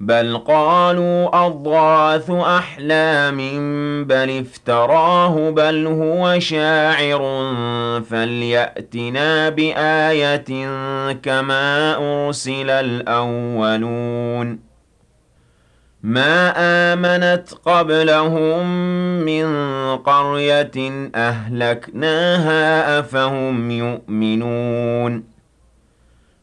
بَلْ قَالُوا أَضْغَاثُ أَحْلَامٍ بَلِ افْتَرَاهُ بَلْ هُوَ شَاعِرٌ فَلْيَأْتِنَا بِآيَةٍ كَمَا أُرْسِلَ الْأَوَّلُونَ مَا آمَنَتْ قَبْلَهُم مِّن قَرْيَةٍ أَهْلَكْنَاهَا ۖ أَفَهُمْ يُؤْمِنُونَ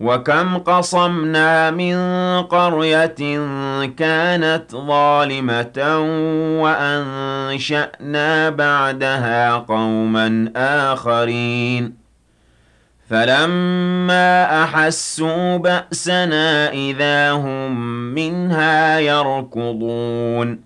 وَكَمْ قَصَمْنَا مِن قَرْيَةٍ كَانَتْ ظَالِمَةً وَأَنشَأْنَا بَعْدَهَا قَوْمًا آخَرِينَ. فَلَمَّا أَحَسُّوا بَأْسَنَا إِذَا هُم مِّنْهَا يَرْكُضُونَ.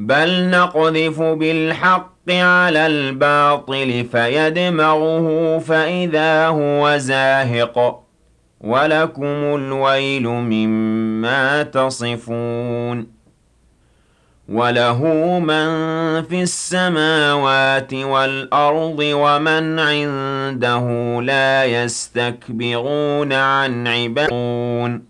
بَلْ نَقْذِفُ بِالْحَقِّ عَلَى الْبَاطِلِ فَيَدْمَغُهُ فَإِذَا هُوَ زَاهِقٌ وَلَكُمُ الْوَيْلُ مِمَّا تَصِفُونَ وَلَهُ مَن فِي السَّمَاوَاتِ وَالْأَرْضِ وَمَنْ عِندَهُ لَا يَسْتَكْبِرُونَ عَنْ عِبَادَتِهِ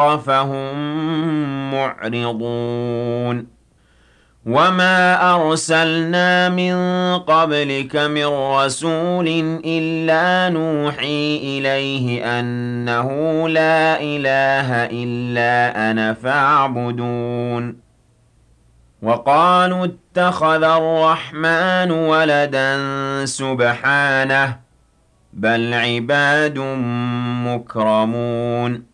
فَهُم مُّعْرِضُونَ. وَمَا أَرْسَلْنَا مِن قَبْلِكَ مِن رَّسُولٍ إِلَّا نُوحِي إِلَيْهِ أَنَّهُ لَا إِلَٰهَ إِلَّا أَنَا فَاعْبُدُونِ. وَقَالُوا اتَّخَذَ الرَّحْمَٰنُ وَلَدًا سُبْحَانَهُ بَلْ عِبَادٌ مُّكْرَمُونَ.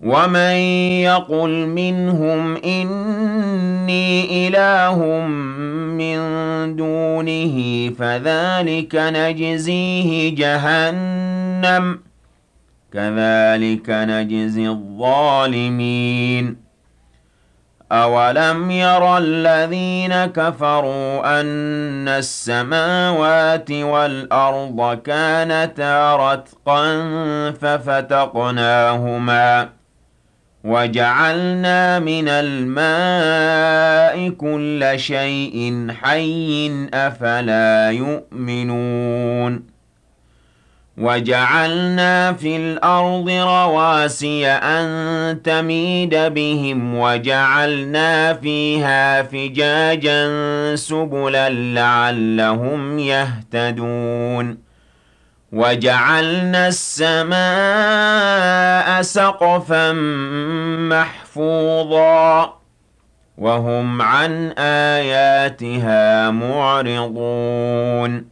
وَمَن يَقُلْ مِنْهُمْ إِنِّي إِلَٰهٌ مِّن دُونِهِ فَذَٰلِكَ نَجْزِيهِ جَهَنَّمَ ۚ كَذَٰلِكَ نَجْزِي الظَّالِمِينَ أَوَلَمْ يَرَ الَّذِينَ كَفَرُوا أَنَّ السَّمَاوَاتِ وَالْأَرْضَ كَانَتَا رَتْقًا فَفَتَقْنَاهُمَا وَجَعَلْنَا مِنَ الْمَاءِ كُلَّ شَيْءٍ حَيٍّ ۖ أَفَلَا يُؤْمِنُونَ وَجَعَلْنَا فِي الْأَرْضِ رَوَاسِيَ أَن تَمِيدَ بِهِمْ وَجَعَلْنَا فِيهَا فِجَاجًا سُبُلًا لَّعَلَّهُمْ يَهْتَدُونَ وَجَعَلْنَا السَّمَاءَ سَقْفًا مَّحْفُوظًا وَهُمْ عَنْ آيَاتِهَا مُعْرِضُونَ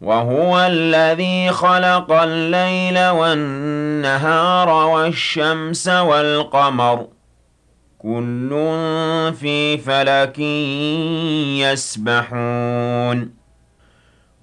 وَهُوَ الَّذِي خَلَقَ اللَّيْلَ وَالنَّهَارَ وَالشَّمْسَ وَالْقَمَرَ كُلٌّ فِي فَلَكٍ يَسْبَحُونَ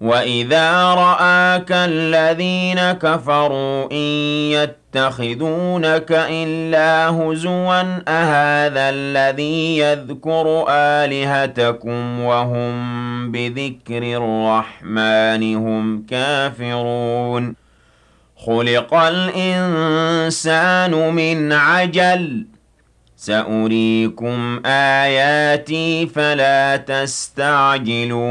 وَإِذَا رَآكَ الَّذِينَ كَفَرُوا إِن يَتَّخِذُونَكَ إِلَّا هُزُوًا أَهَٰذَا الَّذِي يَذْكُرُ آلِهَتَكُمْ وَهُم بِذِكْرِ الرَّحْمَٰنِ هُمْ كَافِرُونَ خُلِقَ الْإِنسَانُ مِنْ عَجَلٍ ۚ سَأُرِيكُمْ آيَاتِي فَلَا تَسْتَعْجِلُونِ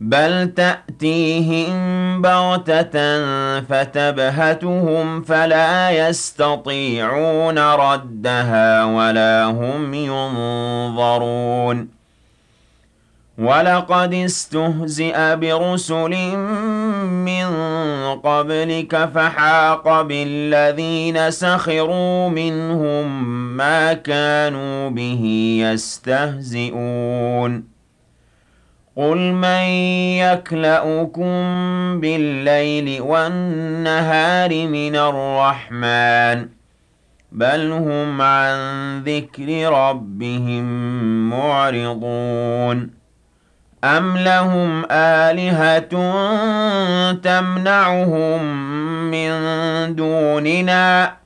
بَلْ تَأْتِيهِم بَغْتَةً فَتَبْهَتُهُمْ فَلَا يَسْتَطِيعُونَ رَدَّهَا وَلَا هُمْ يُنظَرُونَ وَلَقَدِ اسْتُهْزِئَ بِرُسُلٍ مِّن قَبْلِكَ فَحَاقَ بِالَّذِينَ سَخِرُوا مِنْهُم مَّا كَانُوا بِهِ يَسْتَهْزِئُونَ قُلْ مَن يَكْلَؤُكُم بِاللَّيْلِ وَالنَّهَارِ مِنَ الرَّحْمَٰنِ ۗ بَلْ هُمْ عَن ذِكْرِ رَبِّهِم مُّعْرِضُونَ أَمْ لَهُمْ آلِهَةٌ تَمْنَعُهُم مِّن دُونِنَا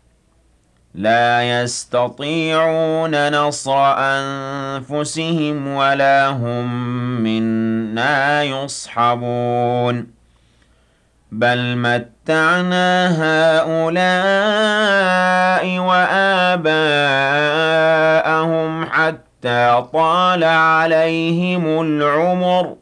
لَا يَسْتَطِيعُونَ نَصْرَ أَنفُسِهِمْ وَلَا هُم مِّنَّا يُصْحَبُونَ. بَلْ مَتَّعْنَا هَٰؤُلَاءِ وَآبَاءَهُمْ حَتَّىٰ طَالَ عَلَيْهِمُ الْعُمُرُ.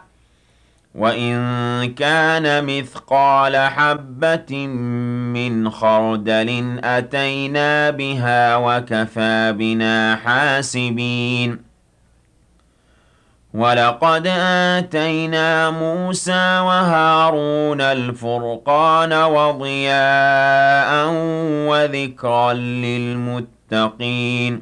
وَإِن كَانَ مِثْقَالَ حَبَّةٍ مِّنْ خَرْدَلٍ أَتَيْنَا بِهَا وَكَفَىٰ بِنَا حَاسِبِينَ وَلَقَدْ آتَيْنَا مُوسَىٰ وَهَارُونَ الْفُرْقَانَ وَضِيَاءً وَذِكْرًا لِّلْمُتَّقِينَ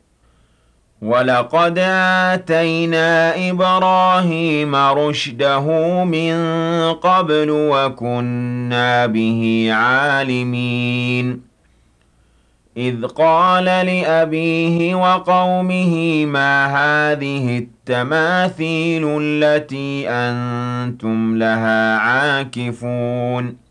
وَلَقَدْ آتَيْنَا إِبْرَاهِيمَ رُشْدَهُ مِن قَبْلُ وَكُنَّا بِهِ عَالِمِينَ. إِذْ قَالَ لِأَبِيهِ وَقَوْمِهِ مَا هَٰذِهِ التَّمَاثِيلُ الَّتِي أَنتُمْ لَهَا عَاكِفُونَ؟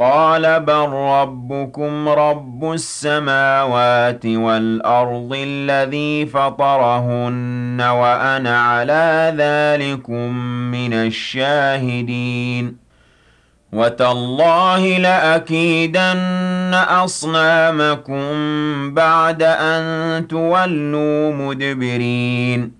قَالَ بَل رَّبُّكُمْ رَبُّ السَّمَاوَاتِ وَالْأَرْضِ الَّذِي فَطَرَهُنَّ وَأَنَا عَلَىٰ ذَٰلِكُم مِّنَ الشَّاهِدِينَ. وَتَاللَّهِ لَأَكِيدَنَّ أَصْنَامَكُم بَعْدَ أَن تُوَلُّوا مُدْبِرِينَ.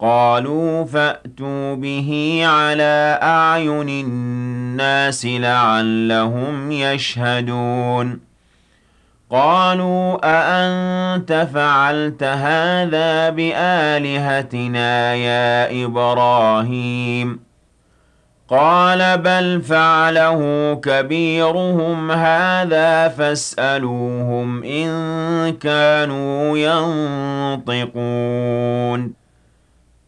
قَالُوا فَأْتُوا بِهِ عَلَىٰ أَعْيُنِ النَّاسِ لَعَلَّهُمْ يَشْهَدُونَ. قَالُوا أَأَنتَ فَعَلْتَ هَٰذَا بِآلِهَتِنَا يَا إِبْرَاهِيمُ؟ قَالَ بَلْ فَعَلَهُ كَبِيرُهُمْ هَٰذَا فَاسْأَلُوهُمْ إِن كَانُوا يَنطِقُونَ.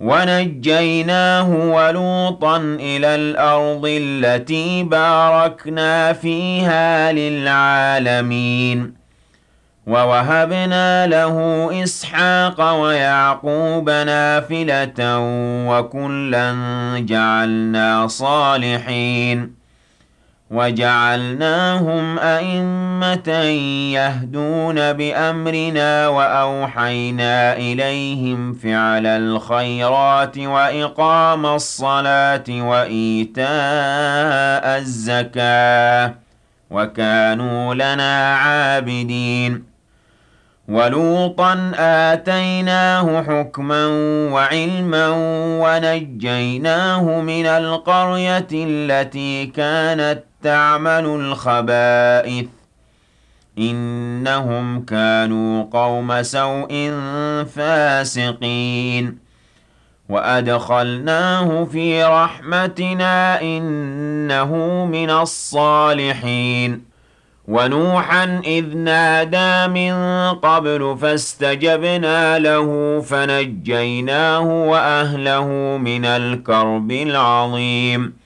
ونجيناه ولوطا إلى الأرض التي باركنا فيها للعالمين. ووهبنا له إسحاق ويعقوب نافلة وكلا جعلنا صالحين. وَجَعَلْنَاهُمْ أَئِمَّةً يَهْدُونَ بِأَمْرِنَا وَأَوْحَيْنَا إِلَيْهِمْ فِعْلَ الْخَيْرَاتِ وَإِقَامَ الصَّلَاةِ وَإِيتَاءَ الزَّكَاةِ وَكَانُوا لَنَا عَابِدِينَ وَلُوطًا آتَيْنَاهُ حُكْمًا وَعِلْمًا وَنَجَّيْنَاهُ مِنَ الْقَرْيَةِ الَّتِي كَانَتْ تَعْمَلُ الْخَبَائِثَ. إِنَّهُمْ كَانُوا قَوْمَ سَوْءٍ فَاسِقِينَ. وَأَدْخَلْنَاهُ فِي رَحْمَتِنَا إِنَّهُ مِنَ الصَّالِحِينَ. وَنُوحًا إِذْ نَادَىٰ مِن قَبْلُ فَاسْتَجَبْنَا لَهُ فَنَجَّيْنَاهُ وَأَهْلَهُ مِنَ الْكَرْبِ الْعَظِيمِ.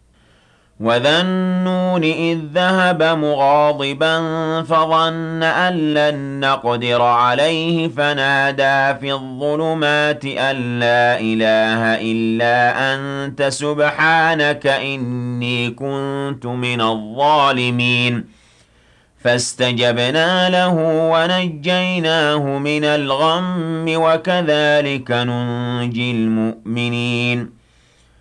وَذَا النُّونِ إِذ ذَّهَبَ مُغَاضِبًا فَظَنَّ أَن لَّن نَّقْدِرَ عَلَيْهِ فَنَادَىٰ فِي الظُّلُمَاتِ أَن لَّا إِلَٰهَ إِلَّا أَنتَ سُبْحَانَكَ إِنِّي كُنتُ مِنَ الظَّالِمِينَ فَاسْتَجَبْنَا لَهُ وَنَجَّيْنَاهُ مِنَ الْغَمِّ وَكَذَٰلِكَ نُنجِي الْمُؤْمِنِينَ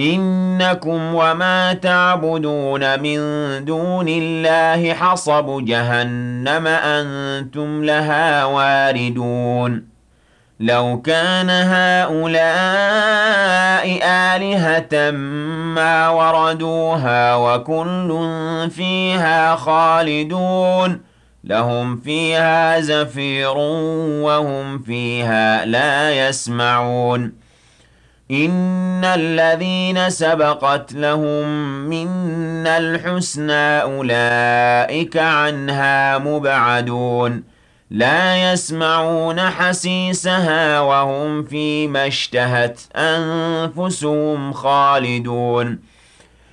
إنكم وما تعبدون من دون الله حصب جهنم أنتم لها واردون. لو كان هؤلاء آلهة ما وردوها وكل فيها خالدون. لهم فيها زفير وهم فيها لا يسمعون. إن الذين سبقت لهم منا الحسنى أولئك عنها مبعدون لا يسمعون حسيسها وهم فيما اشتهت أنفسهم خالدون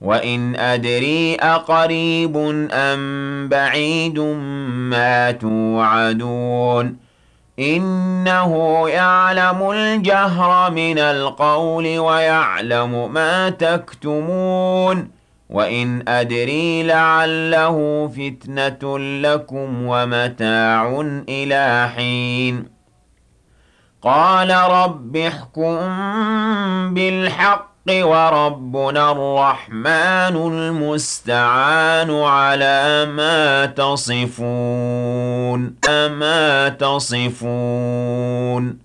وإن أدري أقريب أم بعيد ما توعدون إنه يعلم الجهر من القول ويعلم ما تكتمون وإن أدري لعله فتنة لكم ومتاع إلى حين قال رب احكم بالحق وربنا الرحمن المستعان على ما تصفون. ما تصفون.